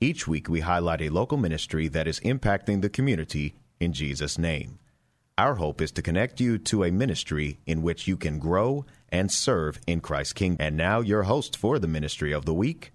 Each week we highlight a local ministry that is impacting the community in Jesus' name. Our hope is to connect you to a ministry in which you can grow and serve in Christ's kingdom. And now your host for the Ministry of the Week,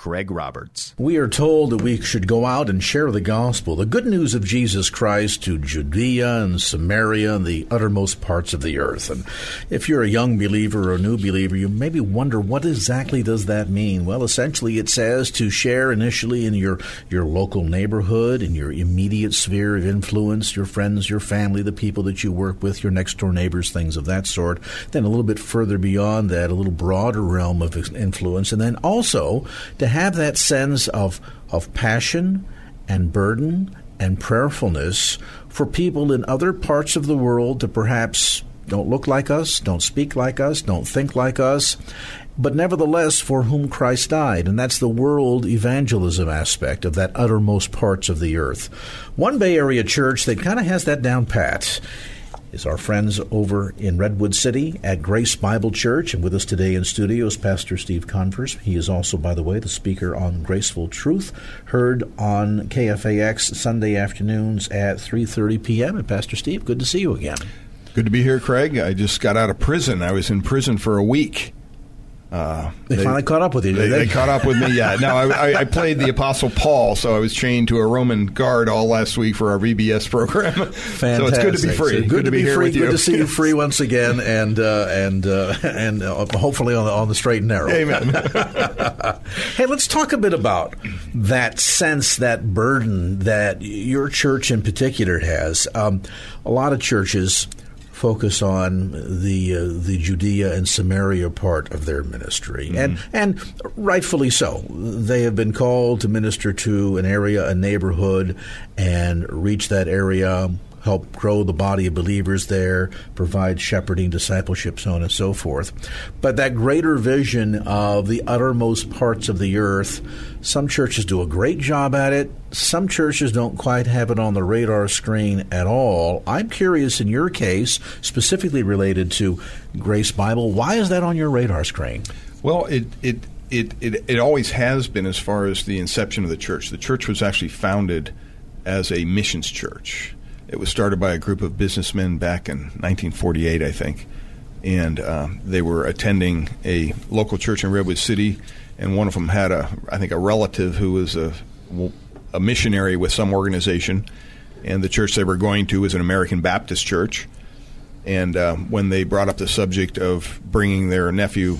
Craig Roberts. We are told that we should go out and share the gospel, the good news of Jesus Christ to Judea and Samaria and the uttermost parts of the earth. And if you're a young believer or a new believer, you maybe wonder what exactly does that mean? Well, essentially it says to share initially in your, your local neighborhood, in your immediate sphere of influence, your friends, your family, the people that you work with, your next door neighbors, things of that sort. Then a little bit further beyond that, a little broader realm of influence. And then also to have that sense of, of passion and burden and prayerfulness for people in other parts of the world that perhaps don't look like us, don't speak like us, don't think like us, but nevertheless for whom Christ died. And that's the world evangelism aspect of that uttermost parts of the earth. One Bay Area church that kind of has that down pat is our friends over in Redwood City at Grace Bible Church. And with us today in studio is Pastor Steve Converse. He is also, by the way, the speaker on Graceful Truth, heard on KFAX Sunday afternoons at 3.30 p.m. And Pastor Steve, good to see you again. Good to be here, Craig. I just got out of prison. I was in prison for a week. Uh, they, they, finally caught up with you. They, they? they, caught up with me. Yeah. No, I, I, played the Apostle Paul, so I was chained to a Roman guard all last week for our VBS program. Fantastic. So it's good to be free. So good, good, to be, be free. Good to see you free once again, and uh, and uh, and uh, hopefully on the, on the straight and narrow. Amen. hey, let's talk a bit about that sense, that burden that your church in particular has. Um, a lot of churches focus on the uh, the Judea and Samaria part of their ministry, mm-hmm. and and rightfully so. They have been called to minister to an area, a neighborhood, and reach that area help grow the body of believers there, provide shepherding, discipleship, so on and so forth. But that greater vision of the uttermost parts of the earth, some churches do a great job at it. Some churches don't quite have it on the radar screen at all. I'm curious in your case, specifically related to Grace Bible, why is that on your radar screen? Well, it, it it, it, it always has been as far as the inception of the church. The church was actually founded as a missions church. It was started by a group of businessmen back in 1948, I think, and uh, they were attending a local church in Redwood City, and one of them had a, I think, a relative who was a, a missionary with some organization, and the church they were going to was an American Baptist church, and uh, when they brought up the subject of bringing their nephew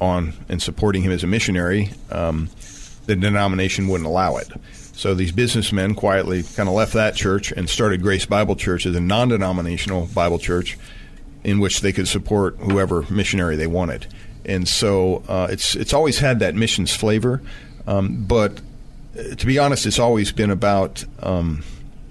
on and supporting him as a missionary, um, the denomination wouldn't allow it. So these businessmen quietly kind of left that church and started Grace Bible Church as a non denominational Bible church in which they could support whoever missionary they wanted. And so uh, it's, it's always had that missions flavor. Um, but uh, to be honest, it's always been about um,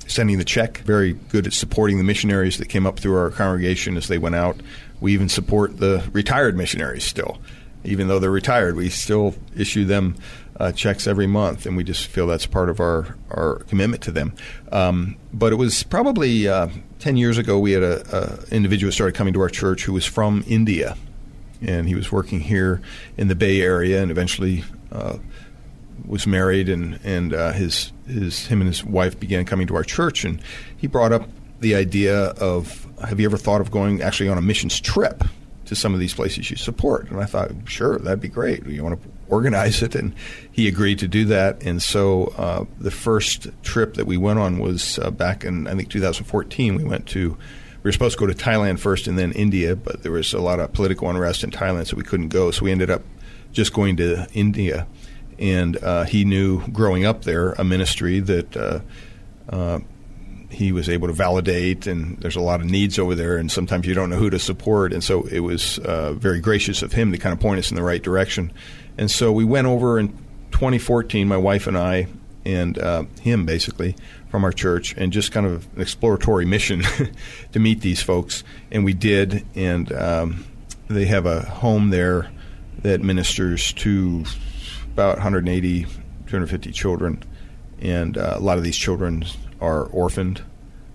sending the check, very good at supporting the missionaries that came up through our congregation as they went out. We even support the retired missionaries still. Even though they're retired, we still issue them uh, checks every month, and we just feel that's part of our, our commitment to them. Um, but it was probably uh, 10 years ago, we had an individual started coming to our church who was from India, and he was working here in the Bay Area and eventually uh, was married, and, and uh, his, his, him and his wife began coming to our church, and he brought up the idea of have you ever thought of going actually on a missions trip to some of these places you support? And I thought, sure, that'd be great. You want to organize it, and he agreed to do that. And so uh, the first trip that we went on was uh, back in I think 2014. We went to we were supposed to go to Thailand first and then India, but there was a lot of political unrest in Thailand, so we couldn't go. So we ended up just going to India. And uh, he knew growing up there a ministry that uh, uh, he was able to validate, and there's a lot of needs over there, and sometimes you don't know who to support. And so it was uh, very gracious of him to kind of point us in the right direction. And so we went over in 2014, my wife and I, and uh, him basically from our church, and just kind of an exploratory mission to meet these folks. And we did, and um, they have a home there that ministers to about 180, 250 children. And uh, a lot of these children are orphaned.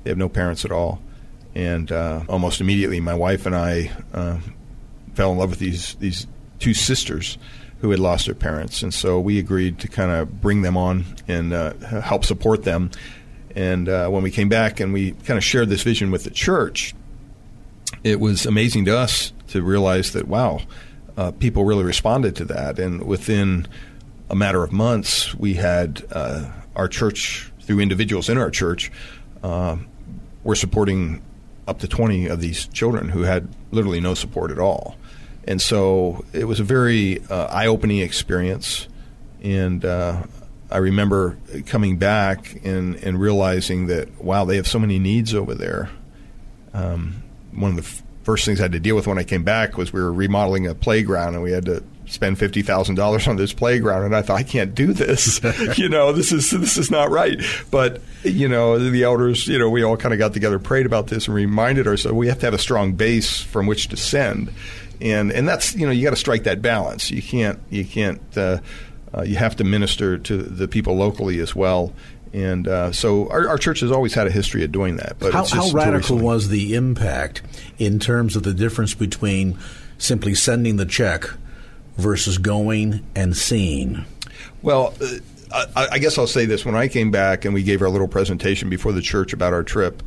They have no parents at all. And uh, almost immediately, my wife and I uh, fell in love with these these two sisters who had lost their parents, and so we agreed to kind of bring them on and uh, help support them. And uh, when we came back and we kind of shared this vision with the church, it was amazing to us to realize that wow, uh, people really responded to that, and within a matter of months, we had uh, our church through individuals in our church, uh, we're supporting up to 20 of these children who had literally no support at all. And so it was a very uh, eye opening experience. And uh, I remember coming back and, and realizing that, wow, they have so many needs over there. Um, one of the f- first things I had to deal with when I came back was we were remodeling a playground and we had to spend fifty thousand dollars on this playground, and I thought I can't do this. you know, this is this is not right. But you know, the elders, you know, we all kind of got together, prayed about this, and reminded ourselves we have to have a strong base from which to send, and and that's you know you got to strike that balance. You can't you can't uh, uh, you have to minister to the people locally as well. And uh, so our, our, church has always had a history of doing that. But how, how radical was the impact in terms of the difference between simply sending the check versus going and seeing? Well, uh, I, I, guess I'll say this. When I came back and we gave our little presentation before the church about our trip,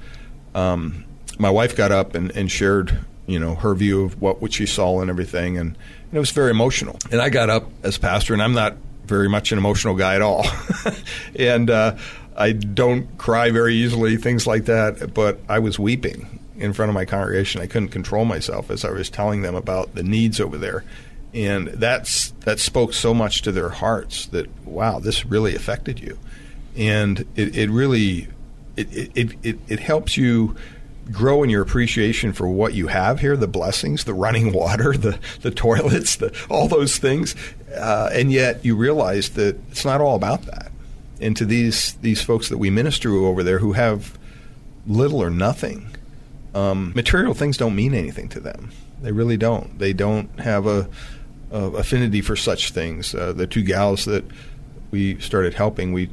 um, my wife got up and, and, shared, you know, her view of what, what she saw and everything, and, and it was very emotional. And I got up as pastor, and I'm not very much an emotional guy at all, and uh, I don't cry very easily, things like that. But I was weeping in front of my congregation. I couldn't control myself as I was telling them about the needs over there and that's that spoke so much to their hearts that wow, this really affected you, and it, it really it, it, it, it helps you grow in your appreciation for what you have here the blessings the running water the, the toilets the, all those things. Uh, and yet you realize that it's not all about that. And to these these folks that we minister to over there who have little or nothing um, material things don't mean anything to them. They really don't. They don't have a uh, affinity for such things. Uh, the two gals that we started helping, we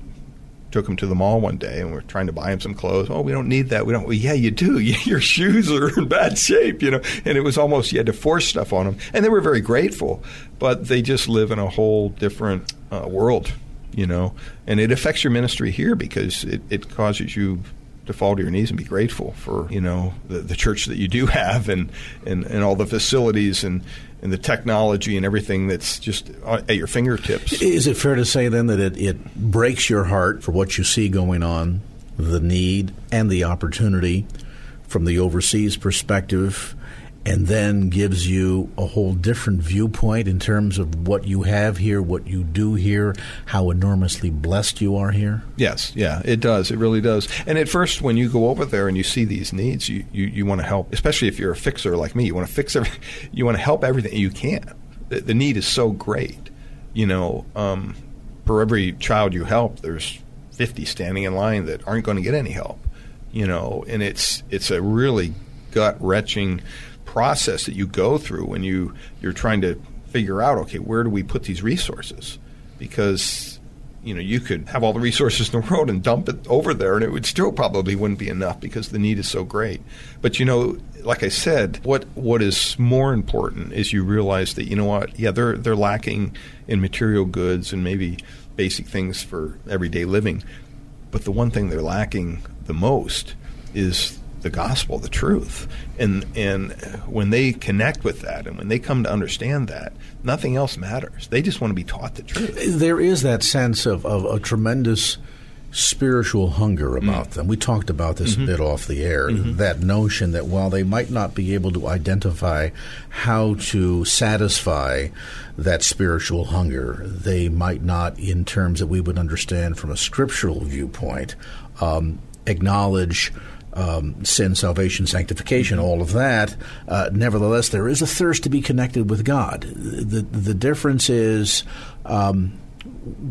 took them to the mall one day and we're trying to buy them some clothes. Oh, we don't need that. We don't. Well, yeah, you do. Your shoes are in bad shape, you know. And it was almost you had to force stuff on them, and they were very grateful, but they just live in a whole different uh, world, you know. And it affects your ministry here because it, it causes you to fall to your knees and be grateful for you know the, the church that you do have and, and, and all the facilities and and the technology and everything that's just uh, at your fingertips. Is it fair to say then that it, it breaks your heart for what you see going on, the need and the opportunity from the overseas perspective? And then gives you a whole different viewpoint in terms of what you have here, what you do here, how enormously blessed you are here? Yes, yeah, it does. It really does. And at first, when you go over there and you see these needs, you, you, you want to help, especially if you're a fixer like me. You want to fix every, you want to help everything you can. The, the need is so great. You know, um, for every child you help, there's 50 standing in line that aren't going to get any help. You know, and it's it's a really gut wrenching process that you go through when you you're trying to figure out okay where do we put these resources? Because you know you could have all the resources in the world and dump it over there and it would still probably wouldn't be enough because the need is so great. But you know like I said what what is more important is you realize that you know what yeah they're they're lacking in material goods and maybe basic things for everyday living. But the one thing they're lacking the most is the gospel, the truth. And and when they connect with that and when they come to understand that, nothing else matters. They just want to be taught the truth. There is that sense of, of a tremendous spiritual hunger about mm. them. We talked about this mm-hmm. a bit off the air. Mm-hmm. That notion that while they might not be able to identify how to satisfy that spiritual hunger, they might not, in terms that we would understand from a scriptural viewpoint, um, acknowledge um, sin, salvation, sanctification, all of that. Uh, nevertheless, there is a thirst to be connected with God. The the difference is um,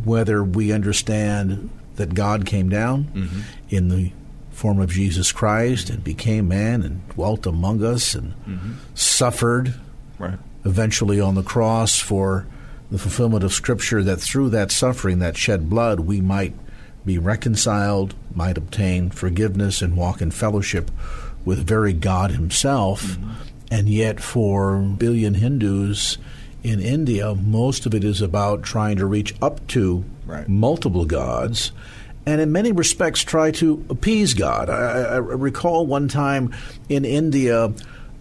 whether we understand that God came down mm-hmm. in the form of Jesus Christ and became man and dwelt among us and mm-hmm. suffered right. eventually on the cross for the fulfillment of Scripture that through that suffering, that shed blood, we might be reconciled, might obtain forgiveness, and walk in fellowship with very God Himself. Mm-hmm. And yet, for billion Hindus in India, most of it is about trying to reach up to right. multiple gods and in many respects try to appease God. I, I recall one time in India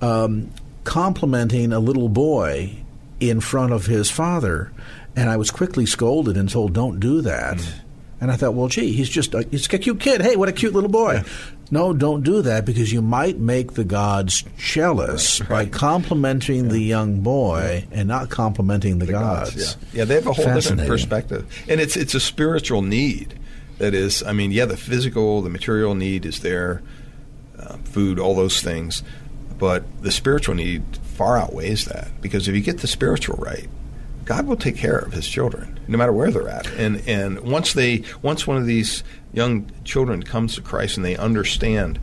um, complimenting a little boy in front of his father, and I was quickly scolded and told, "Don't do that." Mm. And I thought, well, gee, he's just a, he's a cute kid. Hey, what a cute little boy. Yeah. No, don't do that because you might make the gods jealous right, right. by complimenting yeah. the young boy and not complimenting the, the gods. gods. Yeah. yeah, they have a whole different perspective, and it's it's a spiritual need. That is, I mean, yeah, the physical, the material need is there, uh, food, all those things, but the spiritual need far outweighs that because if you get the spiritual right, God will take care of His children, no matter where they're at. And and once they once one of these young children comes to Christ and they understand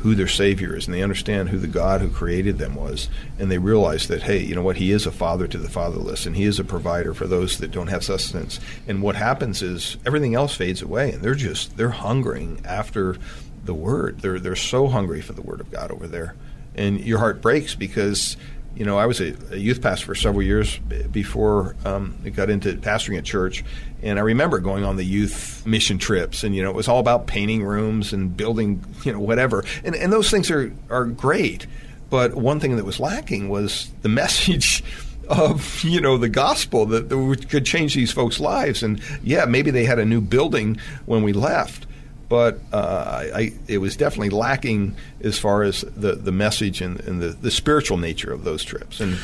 who their Savior is and they understand who the God who created them was, and they realize that hey, you know what, He is a father to the fatherless, and He is a provider for those that don't have sustenance. And what happens is everything else fades away, and they're just they're hungering after the Word. They're they're so hungry for the Word of God over there, and your heart breaks because you know, I was a, a, youth pastor for several years before um, I got into pastoring at church, and I remember going on the youth mission trips, and you know, it was all about painting rooms and building, you know, whatever, and and those things are are great, but one thing that was lacking was the message. Of you know the gospel that, that could change these folks' lives, and yeah, maybe they had a new building when we left, but uh, I, it was definitely lacking as far as the, the message and, and the, the spiritual nature of those trips. And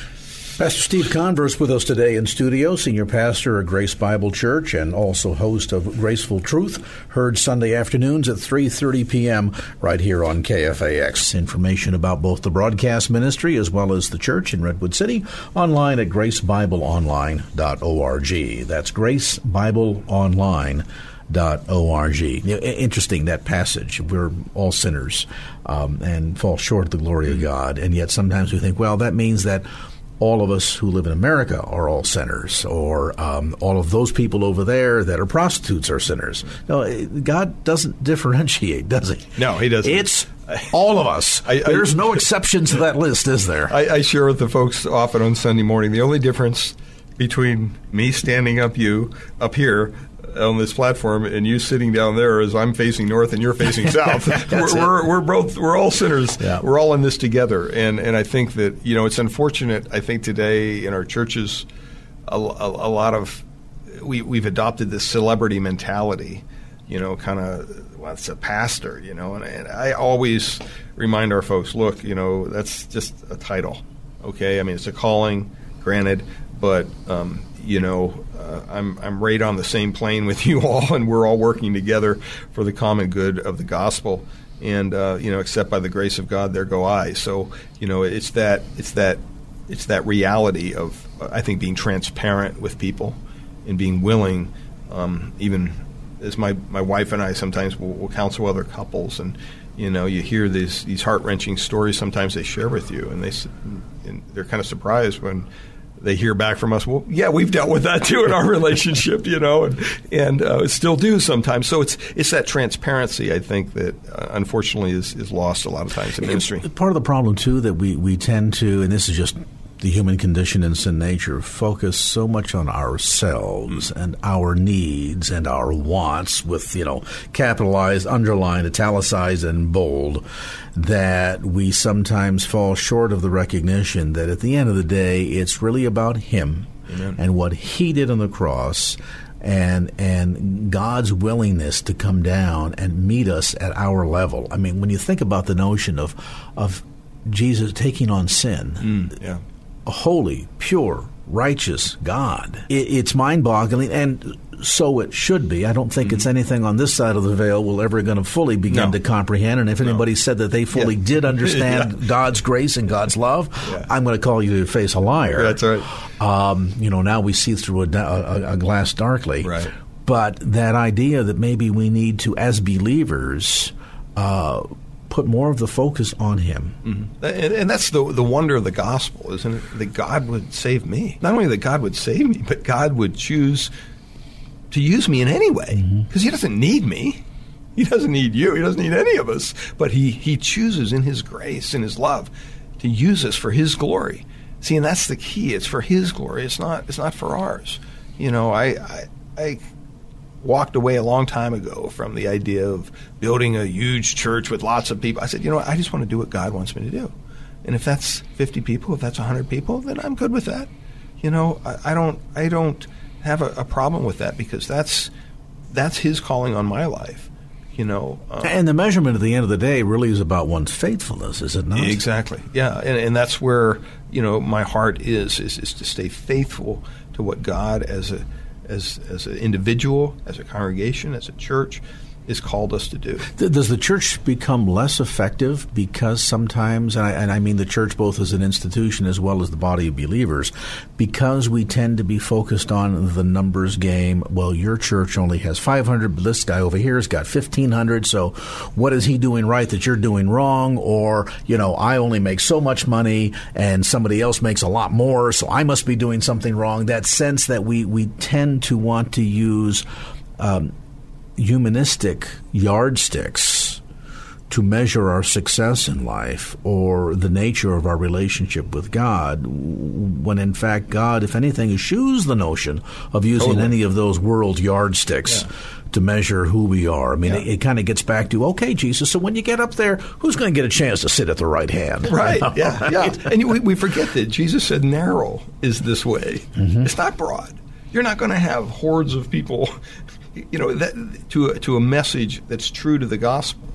Pastor Steve Converse with us today in studio, senior pastor at Grace Bible Church and also host of Graceful Truth, heard Sunday afternoons at 3:30 p.m. right here on KFAX. Information about both the broadcast ministry as well as the church in Redwood City online at gracebibleonline.org. That's gracebibleonline.org org. Interesting that passage. We're all sinners um, and fall short of the glory of God, and yet sometimes we think, well, that means that all of us who live in America are all sinners, or um, all of those people over there that are prostitutes are sinners. No, God doesn't differentiate, does he? No, he doesn't. It's all of us. I, There's no exceptions to that list, is there? I, I share with the folks often on Sunday morning. The only difference between me standing up you up here on this platform and you sitting down there as I'm facing north and you're facing south. we're, we're, we're, both we're all sinners. Yeah. We're all in this together, and and I think that you know it's unfortunate. I think today in our churches, a, a, a lot of we we've adopted this celebrity mentality. You know, kind of well, it's a pastor. You know, and, and I always remind our folks, look, you know, that's just a title. Okay, I mean it's a calling, granted, but um, you know, uh, I'm I'm right on the same plane with you all, and we're all working together for the common good of the gospel. And uh, you know, except by the grace of God, there go I. So you know, it's that it's that it's that reality of uh, I think being transparent with people and being willing, um, even as my my wife and I sometimes will, will counsel other couples and you know, you hear these these heart wrenching stories. Sometimes they share with you, and they and they're kind of surprised when they hear back from us, well, yeah, we've dealt with that too in our relationship, you know, and, and uh, still do sometimes. So it's it's that transparency, I think, that uh, unfortunately is, is lost a lot of times in ministry. Part of the problem too that we, we tend to, and this is just the human condition and sin nature focus so much on ourselves and our needs and our wants with, you know, capitalized, underlined, italicized, and bold that we sometimes fall short of the recognition that at the end of the day, it's really about Him Amen. and what He did on the cross and and God's willingness to come down and meet us at our level. I mean, when you think about the notion of of Jesus taking on sin, mm, yeah a holy, pure, righteous God. It, it's mind boggling. And so it should be. I don't think mm-hmm. it's anything on this side of the veil we're ever going to fully begin no. to comprehend. And if anybody no. said that they fully yeah. did understand yeah. God's grace and God's love, yeah. I'm going to call you to face a liar. That's right. Um, you know, now we see through a, a, a glass darkly. Right. But that idea that maybe we need to, as believers, uh, put more of the focus on Him. Mm-hmm. And, and, that's the the wonder of the gospel, isn't it? That God would save me. Not only that God would save me, but God would choose to use me in any way because mm-hmm. He doesn't need me. He doesn't need you. He doesn't need any of us. But He He chooses in His grace and His love to use us for His glory. See, and that's the key. It's for His glory. It's not. It's not for ours. You know, I, I, I walked away a long time ago from the idea of building a huge church with lots of people. I said, you know, what? I just want to do what God wants me to do. And if that's 50 people, if that's 100 people, then I'm good with that. You know, I, I don't I don't have a, a, problem with that because that's that's his calling on my life. You know, um, and the measurement at the end of the day really is about one's faithfulness, is it not? Exactly. Yeah, and, and that's where you know my heart is, is is to stay faithful to what God as a as as an individual, as a congregation, as a church, is called us to do. Does the church become less effective because sometimes, and I, and I, mean the church both as an institution as well as the body of believers, because we tend to be focused on the numbers game? Well, your church only has 500, but this guy over here has got 1,500, so what is he doing right that you're doing wrong? Or, you know, I only make so much money and somebody else makes a lot more, so I must be doing something wrong. That sense that we, we tend to want to use um, humanistic yardsticks to measure our success in life or the nature of our relationship with God, when in fact God, if anything, eschews the notion of using totally. any of those world yardsticks. Yeah. To measure who we are. I mean, yeah. it, it kind of gets back to, okay, Jesus, so when you get up there, who's going to get a chance to sit at the right hand? Right, yeah, yeah. And we, we forget that Jesus said narrow is this way. Mm-hmm. It's not broad. You're not going to have hordes of people you know, that, to a, to a message that's true to the gospel.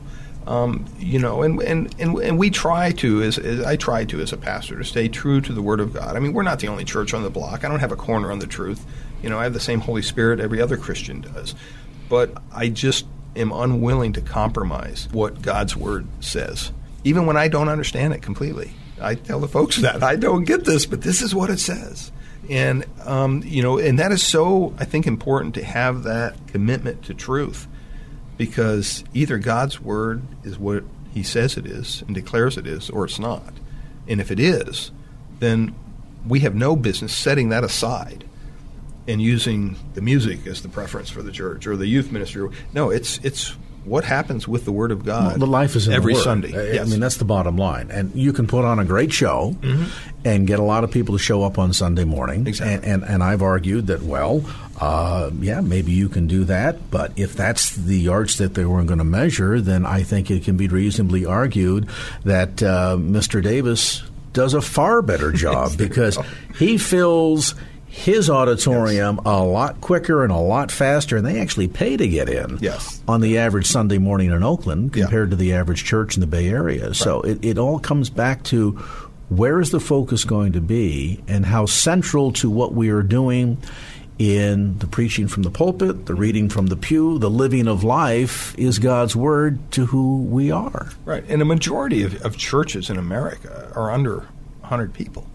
Um, you know, and, and, and, and we try to, as, as, I try to as a pastor, to stay true to the Word of God. I mean, we're not the only church on the block. I don't have a corner on the truth. You know, I have the same Holy Spirit every other Christian does. But I just am unwilling to compromise what God's Word says, even when I don't understand it completely. I tell the folks that I don't get this, but this is what it says. And um, you know, and that is so I think important to have that commitment to truth, because either God's word is what He says it is and declares it is, or it's not. And if it is, then we have no business setting that aside and using the music as the preference for the church or the youth ministry. No, it's it's what happens with the Word of God. Well, the life is every Sunday. I, yes. I mean, that's the bottom line. And you can put on a great show mm-hmm. and get a lot of people to show up on Sunday morning. Exactly. And, and, and I've argued that, well, uh, yeah, maybe you can do that. But if that's the yardstick that they were going to measure, then I think it can be reasonably argued that uh, Mr. Davis does a far better job because he fills his auditorium yes. a lot quicker and a lot faster, and they actually pay to get in yes. on the average Sunday morning in Oakland compared yeah. to the average church in the Bay Area. Right. So it, it all comes back to where is the focus going to be and how central to what we are doing in the preaching from the pulpit, the reading from the pew, the living of life is God's word to who we are. Right. And a majority of, of churches in America are under 100 people.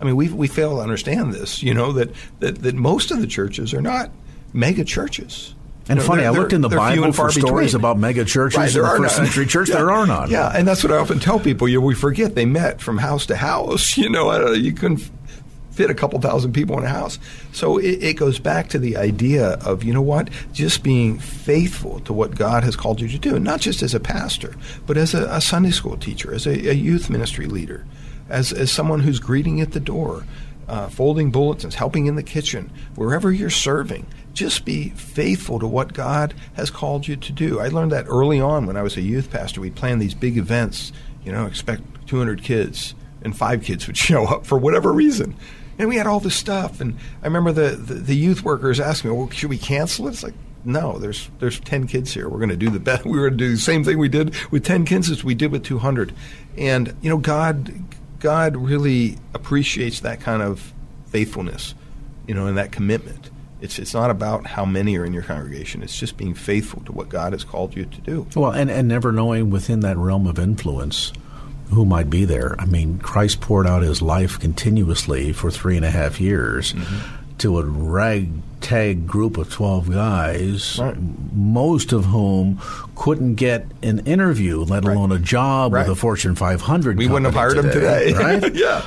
I mean, we we fail to understand this. You know that, that that most of the churches are not mega churches. And know, funny, I looked in the Bible for stories between. about mega churches right, in the first none. century church. yeah. There are none. Yeah, and that's what I often tell people. You know, we forget they met from house to house. You know, you couldn't fit a couple thousand people in a house. So it, it, goes back to the idea of, you know what, just being faithful to what God has called you to do, not just as a pastor, but as a, a Sunday school teacher, as a, a youth ministry leader as, as someone who's greeting at the door, uh, folding bulletins, helping in the kitchen, wherever you're serving. Just be faithful to what God has called you to do. I learned that early on when I was a youth pastor. We'd plan these big events, you know, expect 200 kids, and five kids would show up for whatever reason. And we had all this stuff. And I remember the, the, the youth workers asking me, well, should we cancel it? It's like, no, there's there's ten kids here. We're going to do the best. We were going to do the same thing we did with ten kids as we did with two hundred. And you know, God God really appreciates that kind of faithfulness, you know, and that commitment. It's it's not about how many are in your congregation. It's just being faithful to what God has called you to do. Well, and, and never knowing within that realm of influence who might be there. I mean, Christ poured out his life continuously for three and a half years mm-hmm. to a ragtag group of 12 guys, right. most of whom couldn't get an interview, let alone right. a job right. with a Fortune 500. We wouldn't have hired today, them today, right? yeah.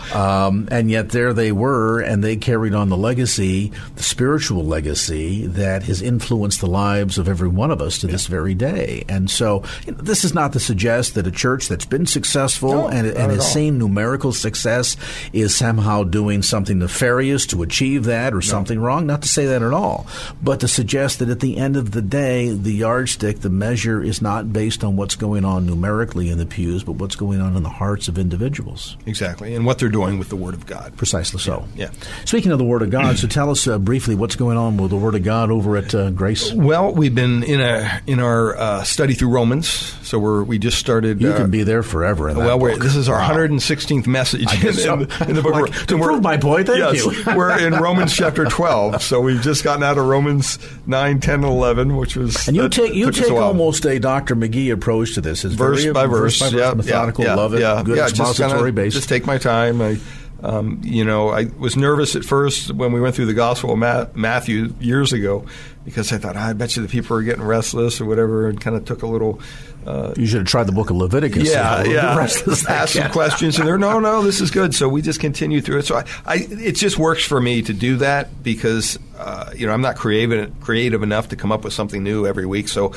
Um, and yet there they were, and they carried on the legacy, the spiritual legacy that has influenced the lives of every one of us to yeah. this very day. And so, you know, this is not to suggest that a church that's been successful no, and, and has seen numerical success is somehow doing something nefarious to achieve that or no. something wrong. Not to say that at all, but to suggest that at the end of the day, the yardstick, the measure is not based on what's going on numerically in the pews, but what's going on in the hearts of individuals. Exactly, and what they're doing with the Word of God. Precisely so. Yeah. yeah. Speaking of the Word of God, so tell us uh, briefly what's going on with the Word of God over at uh, Grace. Well, we've been in a in our uh, study through Romans, so we're we just started. You can uh, be there forever. well, this is our wow. 116th message in, so. in, in, the book. like, to prove my point, thank yes, you. we're in Romans chapter 12, so we've just gotten out of Romans 9, 10, and 11, which was and you take you take almost a Dr. McGee approach to this. It's verse very, by verse, verse, by verse methodical. Yeah, love it. Yeah, good yeah, expository just Just take my time. I, um, you know, I was nervous at first when we went through the Gospel of Matthew years ago because I thought, oh, I bet you the people are getting restless or whatever, and kind of took a little. Uh, you should have tried the book of Leviticus. Yeah, yeah. Ask some questions, and they're no, no, this is good. So we just continue through it. So I, I it just works for me to do that because uh, you know I'm not creative creative enough to come up with something new every week. So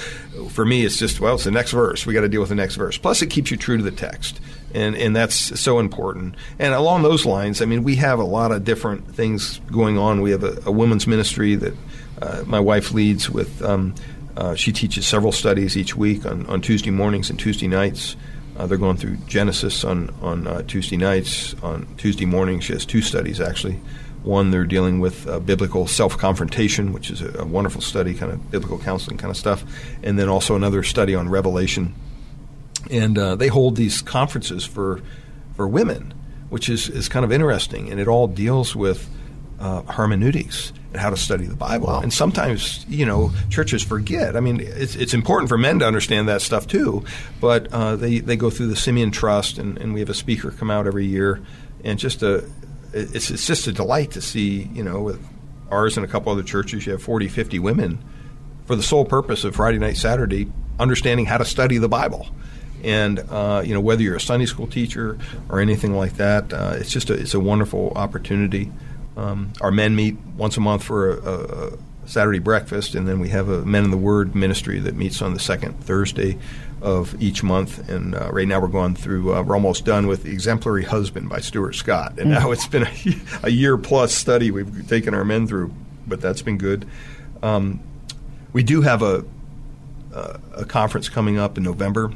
for me, it's just well, it's the next verse. We got to deal with the next verse. Plus, it keeps you true to the text and and that's so important. And along those lines, I mean, we have a lot of different things going on. We have a, a women's ministry that uh, my wife leads with. Um, uh, she teaches several studies each week on, on Tuesday mornings and Tuesday nights. Uh, they're going through Genesis on on uh, Tuesday nights. On Tuesday mornings, she has two studies actually. One, they're dealing with uh, biblical self confrontation, which is a, a, wonderful study, kind of biblical counseling kind of stuff. And then also another study on Revelation and uh, they hold these conferences for for women, which is is kind of interesting, and it all deals with hermeneutics how to study the Bible. Wow. And sometimes, you know, churches forget. I mean, it's, it's important for men to understand that stuff too, but uh, they, they go through the Simeon Trust, and, and we have a speaker come out every year, and just a it's, it's just a delight to see, you know, with ours and a couple other churches, you have 40, 50 women for the sole purpose of Friday night, Saturday, understanding how to study the Bible. And uh, you know whether you're a Sunday school teacher or anything like that, uh, it's just a, it's a wonderful opportunity. Um, our men meet once a month for a, a, Saturday breakfast, and then we have a Men in the Word ministry that meets on the second Thursday of each month. And uh, right now we're going through, uh, we're almost done with Exemplary Husband by Stuart Scott. And mm. now it's been a, a, year plus study we've taken our men through, but that's been good. Um, we do have a, a conference coming up in November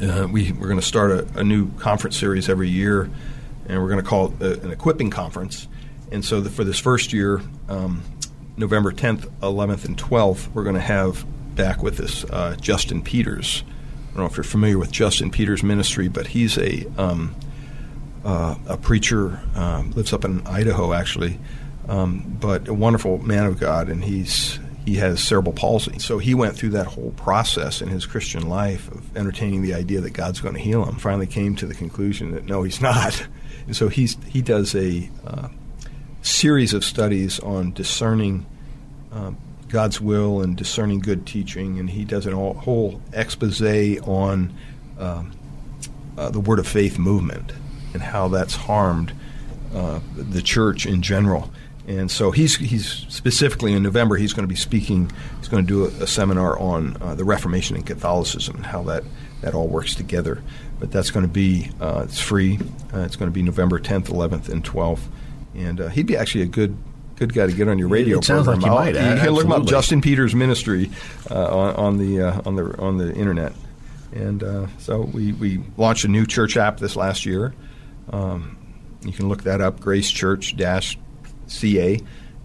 uh, we, we're going to start a, a, new conference series every year, and we're going to call it a, an equipping conference. And so the, for this first year, um, November 10th, 11th, and 12th, we're going to have back with us uh, Justin Peters. I don't know if you're familiar with Justin Peters' ministry, but he's a um, uh, a preacher, um, lives up in Idaho actually, um, but a wonderful man of God, and he's he has cerebral palsy. So he went through that whole process in his Christian life of entertaining the idea that God's going to heal him. Finally came to the conclusion that no, he's not. And so he's he does a uh, series of studies on discerning um, God's will and discerning good teaching, and he does a whole expose on um, uh, the Word of Faith movement and how that's harmed uh, the church in general. And so he's he's specifically in November he's going to be speaking. He's going to do a, a seminar on uh, the Reformation and Catholicism and how that that all works together. But that's going to be uh, it's free. Uh, it's going to be November 10th, 11th, and 12th. And uh, he'd be actually a good good guy to get on your radio it sounds program. like you might. You can look him up, Justin Peters Ministry, uh, on, on, the uh, on the on the internet. And so we we launched a new church app this last year. Um, you can look that up, Grace Church dash CA,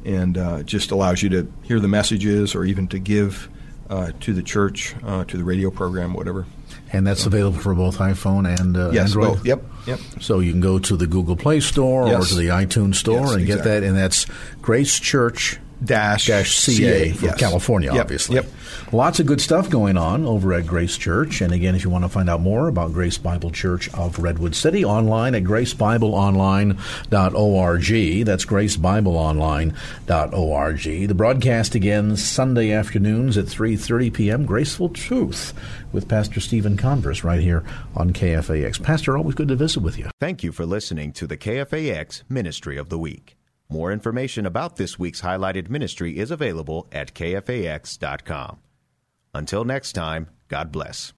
and uh, just allows you to hear the messages or even to give uh, to the church, uh, to the radio program, whatever. And that's so. available for both iPhone and uh, yes, Android. Both. Yep, yep. So you can go to the Google Play Store yes. or to the iTunes Store yes, and exactly. get that, and that's Grace Church dash, dash CA for yes. California, Yep, obviously. Yep. Lots of good stuff going on over at Grace Church. And again, if you want to find out more about Grace Bible Church of Redwood City, online at gracebibleonline.org. That's gracebibleonline.org. The broadcast again Sunday afternoons at 3.30 p.m. Graceful Truth with Pastor Stephen Converse right here on KFAX. Pastor, always good to visit with you. Thank you for listening to the KFAX Ministry of the Week. More information about this week's highlighted ministry is available at kfax.com. Until next time, God bless.